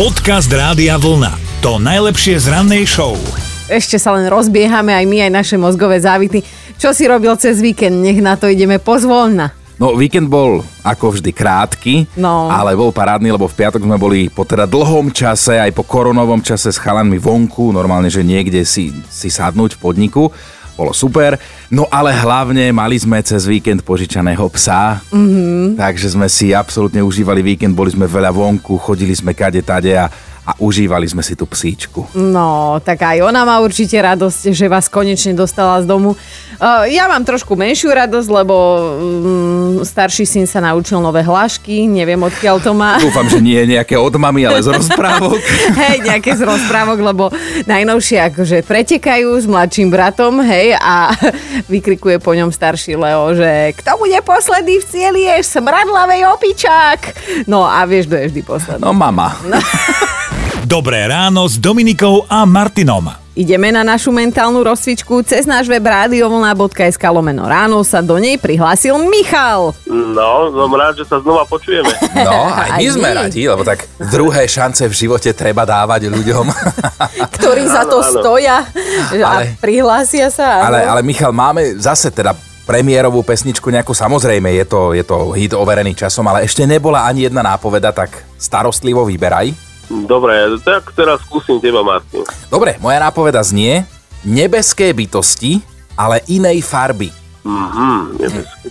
Podcast Rádia Vlna. To najlepšie z rannej show. Ešte sa len rozbiehame aj my, aj naše mozgové závity. Čo si robil cez víkend? Nech na to ideme pozvolna. No, víkend bol ako vždy krátky, No. ale bol parádny, lebo v piatok sme boli po teda dlhom čase, aj po koronovom čase s chalanmi vonku, normálne, že niekde si, si sadnúť v podniku. Bolo super. No ale hlavne mali sme cez víkend požičaného psa, mm-hmm. takže sme si absolútne užívali víkend, boli sme veľa vonku, chodili sme kade tade a, a užívali sme si tú psíčku. No, tak aj ona má určite radosť, že vás konečne dostala z domu. Uh, ja mám trošku menšiu radosť, lebo um, starší syn sa naučil nové hlášky, neviem odkiaľ to má. Dúfam, že nie je nejaké od mami, ale z rozprávok. hej, nejaké z rozprávok, lebo najnovšie akože pretekajú s mladším bratom, hej, a vykrikuje po ňom starší Leo, že kto bude posledný v cieli je smradlavej opičák. No a vieš, kto je vždy posledný. No mama. Dobré ráno s Dominikou a Martinom. Ideme na našu mentálnu rozcvičku cez náš web radiovlna.sk lomeno ráno sa do nej prihlásil Michal. No, som rád, že sa znova počujeme. No, aj my Aj sme my. radi, lebo tak druhé šance v živote treba dávať ľuďom. ktorí za to Áno, áno. stoja a Ale- prihlásia sa. Ale, ale Michal, máme zase teda premiérovú pesničku nejakú, samozrejme je to, je to hit overený časom, ale ešte nebola ani jedna nápoveda, tak starostlivo vyberaj. Dobre, tak teraz skúsim teba, Martin. Dobre, moja nápoveda znie nebeské bytosti, ale inej farby. Mhm, nebeské,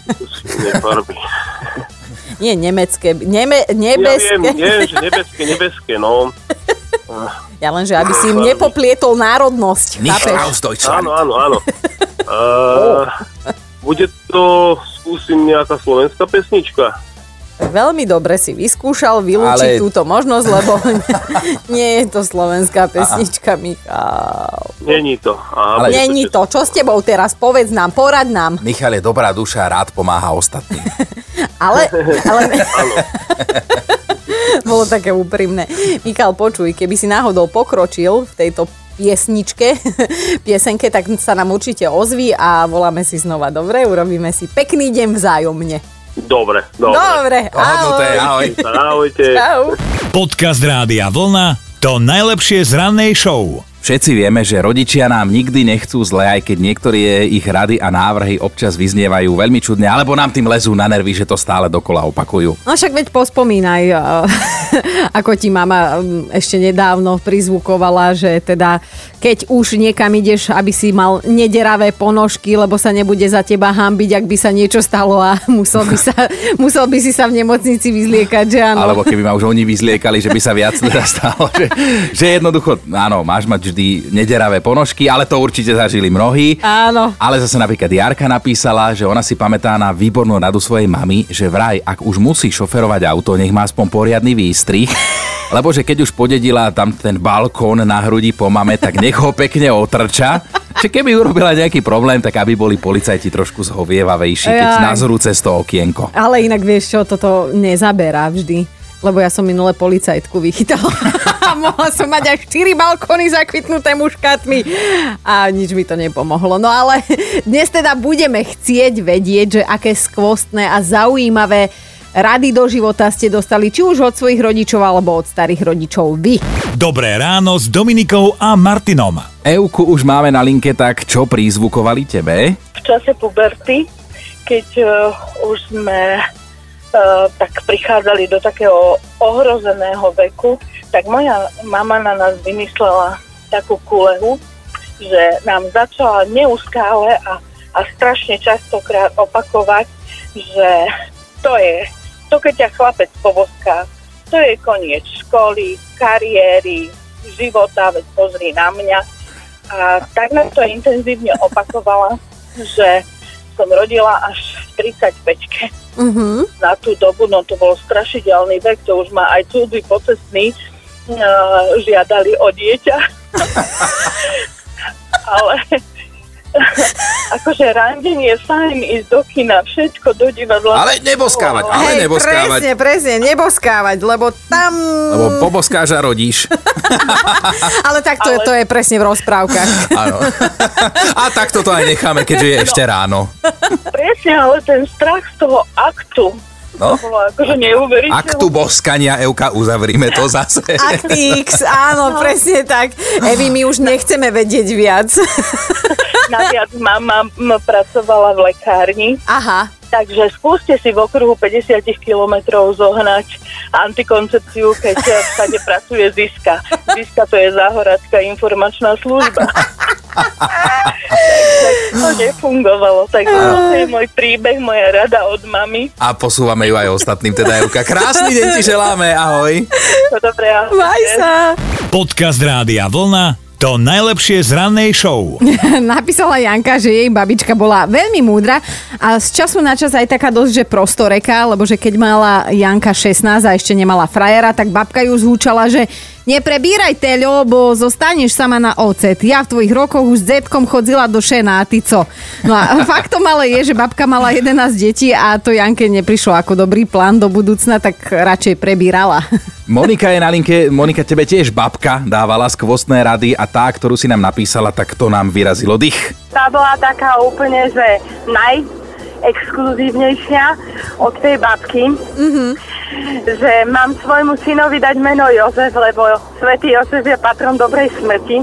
nefarby. Nie nemecké, neme, Ja nebeské. viem, viem, že nebeské, nebeské, no. Ja len, že aby si im nepoplietol národnosť. Nicht aus. Áno, áno, áno. Uh, bude to, skúsim nejaká slovenská pesnička. Veľmi dobre si vyskúšal vylúčiť Ale- túto možnosť, lebo nie je to slovenská pesnička, Michal. Není to. Aha, Ale- Není to. Čo s tebou teraz? Povedz nám, porad nám. Michal je dobrá duša a rád pomáha ostatným. Ale, ale... Bolo také úprimné. Michal, počuj, keby si náhodou pokročil v tejto piesničke, piesenke, tak sa nám určite ozví a voláme si znova. Dobre, urobíme si pekný deň vzájomne. Dobre, dobre. Dobre, Dohodnuté, ahoj. Ahojte. Čau. Podcast Rádia Vlna. To najlepšie z rannej show. Všetci vieme, že rodičia nám nikdy nechcú zle, aj keď niektoré ich rady a návrhy občas vyznievajú veľmi čudne, alebo nám tým lezú na nervy, že to stále dokola opakujú. No však veď pospomínaj, ako ti mama mm, ešte nedávno prizvukovala, že teda keď už niekam ideš, aby si mal nederavé ponožky, lebo sa nebude za teba hambiť, ak by sa niečo stalo a musel by, sa, musel by si sa v nemocnici vyzliekať, že áno. Alebo keby ma už oni vyzliekali, že by sa viac teda stalo. Že, že jednoducho, áno, máš mať vždy nederavé ponožky, ale to určite zažili mnohí. Áno. Ale zase napríklad Jarka napísala, že ona si pamätá na výbornú radu svojej mamy, že vraj, ak už musí šoferovať auto, nech má aspoň poriadny výstrih. Lebo že keď už podedila tam ten balkón na hrudi po mame, tak nech ho pekne otrča. Že keby urobila nejaký problém, tak aby boli policajti trošku zhovievavejší, keď Jaj. nazrú cez to okienko. Ale inak vieš čo, toto nezaberá vždy. Lebo ja som minule policajtku vychytala. A mohla som mať až 4 balkóny zakvitnuté muškátmi. A nič mi to nepomohlo. No ale dnes teda budeme chcieť vedieť, že aké skvostné a zaujímavé rady do života ste dostali, či už od svojich rodičov alebo od starých rodičov vy. Dobré ráno s Dominikou a Martinom. Euku už máme na linke, tak čo prízvukovali tebe? v čase puberty, keď uh, už sme uh, tak prichádzali do takého ohrozeného veku, tak moja mama na nás vymyslela takú kulehu, že nám začala neustále a, a strašne častokrát opakovať, že to je, to keď ťa chlapec povoská, to je koniec školy, kariéry, života, veď pozri na mňa. A tak nám to intenzívne opakovala, že som rodila až v 35 Uh-huh. na tú dobu, no to bol strašidelný vek, to už ma aj cudzí pocestní uh, žiadali o dieťa. Ale akože randenie, fajn, ísť do kina, všetko do divadla. Ale neboskávať, ale Hej, neboskávať. presne, presne, neboskávať, lebo tam... Lebo poboskáš a rodíš. Ale tak to, je, Ale- to je presne v rozprávkach. Áno. A takto to aj necháme, keďže je ešte ráno. Presne, ale ten strach z toho aktu, No. Bolo akože neuveriteľné. Aktu boskania, Euka, uzavrime to zase. Aktix, áno, presne tak. Evi, my už nechceme vedieť viac. Naviac mama pracovala v lekárni, Aha, takže skúste si v okruhu 50 kilometrov zohnať antikoncepciu, keď všade pracuje Ziska. Ziska to je záhoradská informačná služba. to nefungovalo. Takže to je môj príbeh, moja rada od mamy. A posúvame ju aj ostatným, teda Euka. Krásny deň ti želáme, ahoj. To dobré, ahojte. maj sa. Podcast Rádia Vlna to najlepšie z rannej show. Napísala Janka, že jej babička bola veľmi múdra a z času na čas aj taká dosť, že prostoreka, lebo že keď mala Janka 16 a ešte nemala frajera, tak babka ju zhúčala, že neprebíraj teľo, lebo zostaneš sama na ocet. Ja v tvojich rokoch už s detkom chodzila do šena a ty co? No a faktom ale je, že babka mala 11 detí a to Janke neprišlo ako dobrý plán do budúcna, tak radšej prebírala. Monika je na linke. Monika, tebe tiež babka dávala skvostné rady a tá, ktorú si nám napísala, tak to nám vyrazilo dých. Tá bola taká úplne, že najexkluzívnejšia od tej babky. Mm-hmm. Že mám svojmu synovi dať meno Jozef, lebo svätý Jozef je patron dobrej smrti.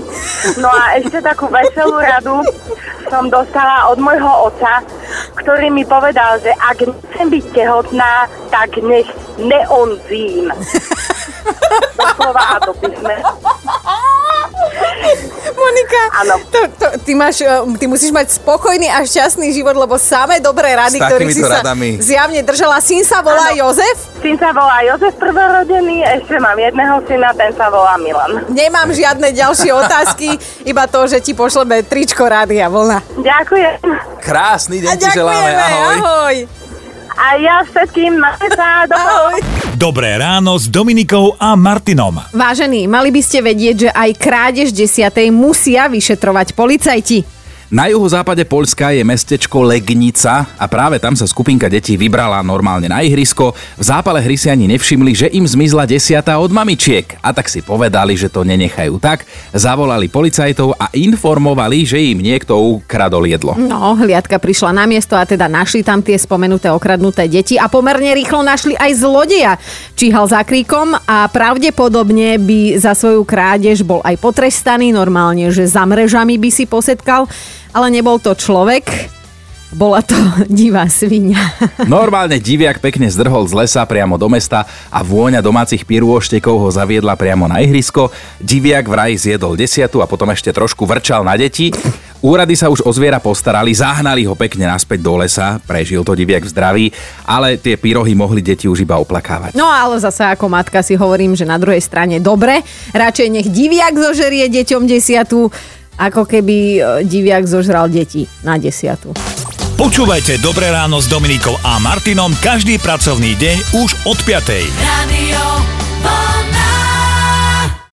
No a ešte takú veselú radu som dostala od môjho otca, ktorý mi povedal, že ak nechcem byť tehotná, tak nech neonzím. Doslova a do písmena. Monika, Áno. to, to, ty, máš, eh, ty musíš mať spokojný a šťastný život, lebo samé dobré rady, S ktorých si takýmito sa radami. zjavne držala. Syn sa volá Áno. Jozef? Syn sa volá Jozef prvorodený, ešte mám jedného syna, ten sa volá Milan. Nemám žiadne ďalšie otázky, iba to, že ti pošleme tričko Rádia Vlna. Ďakujem. Krásny deň A ti želáme, ahoj. ahoj. A ja všetkým sa do. Dobré ráno s Dominikou a Martinom. Vážení, mali by ste vedieť, že aj krádež desiatej musia vyšetrovať policajti. Na juhozápade Poľska je mestečko Legnica a práve tam sa skupinka detí vybrala normálne na ihrisko. V zápale hry si ani nevšimli, že im zmizla desiatá od mamičiek. A tak si povedali, že to nenechajú tak. Zavolali policajtov a informovali, že im niekto ukradol jedlo. No, hliadka prišla na miesto a teda našli tam tie spomenuté okradnuté deti a pomerne rýchlo našli aj zlodeja. Číhal za kríkom a pravdepodobne by za svoju krádež bol aj potrestaný, normálne, že za mrežami by si posetkal, ale nebol to človek, bola to divá svinia. Normálne diviak pekne zdrhol z lesa priamo do mesta a vôňa domácich pirôštekov ho zaviedla priamo na ihrisko. Diviak vraj zjedol desiatu a potom ešte trošku vrčal na deti. Úrady sa už o zviera postarali, zahnali ho pekne naspäť do lesa, prežil to diviak v zdraví, ale tie pyrohy mohli deti už iba oplakávať. No ale zase ako matka si hovorím, že na druhej strane dobre, radšej nech diviak zožerie deťom desiatu, ako keby e, diviak zožral deti na desiatu. Počúvajte Dobré ráno s Dominikou a Martinom každý pracovný deň už od 5. Radio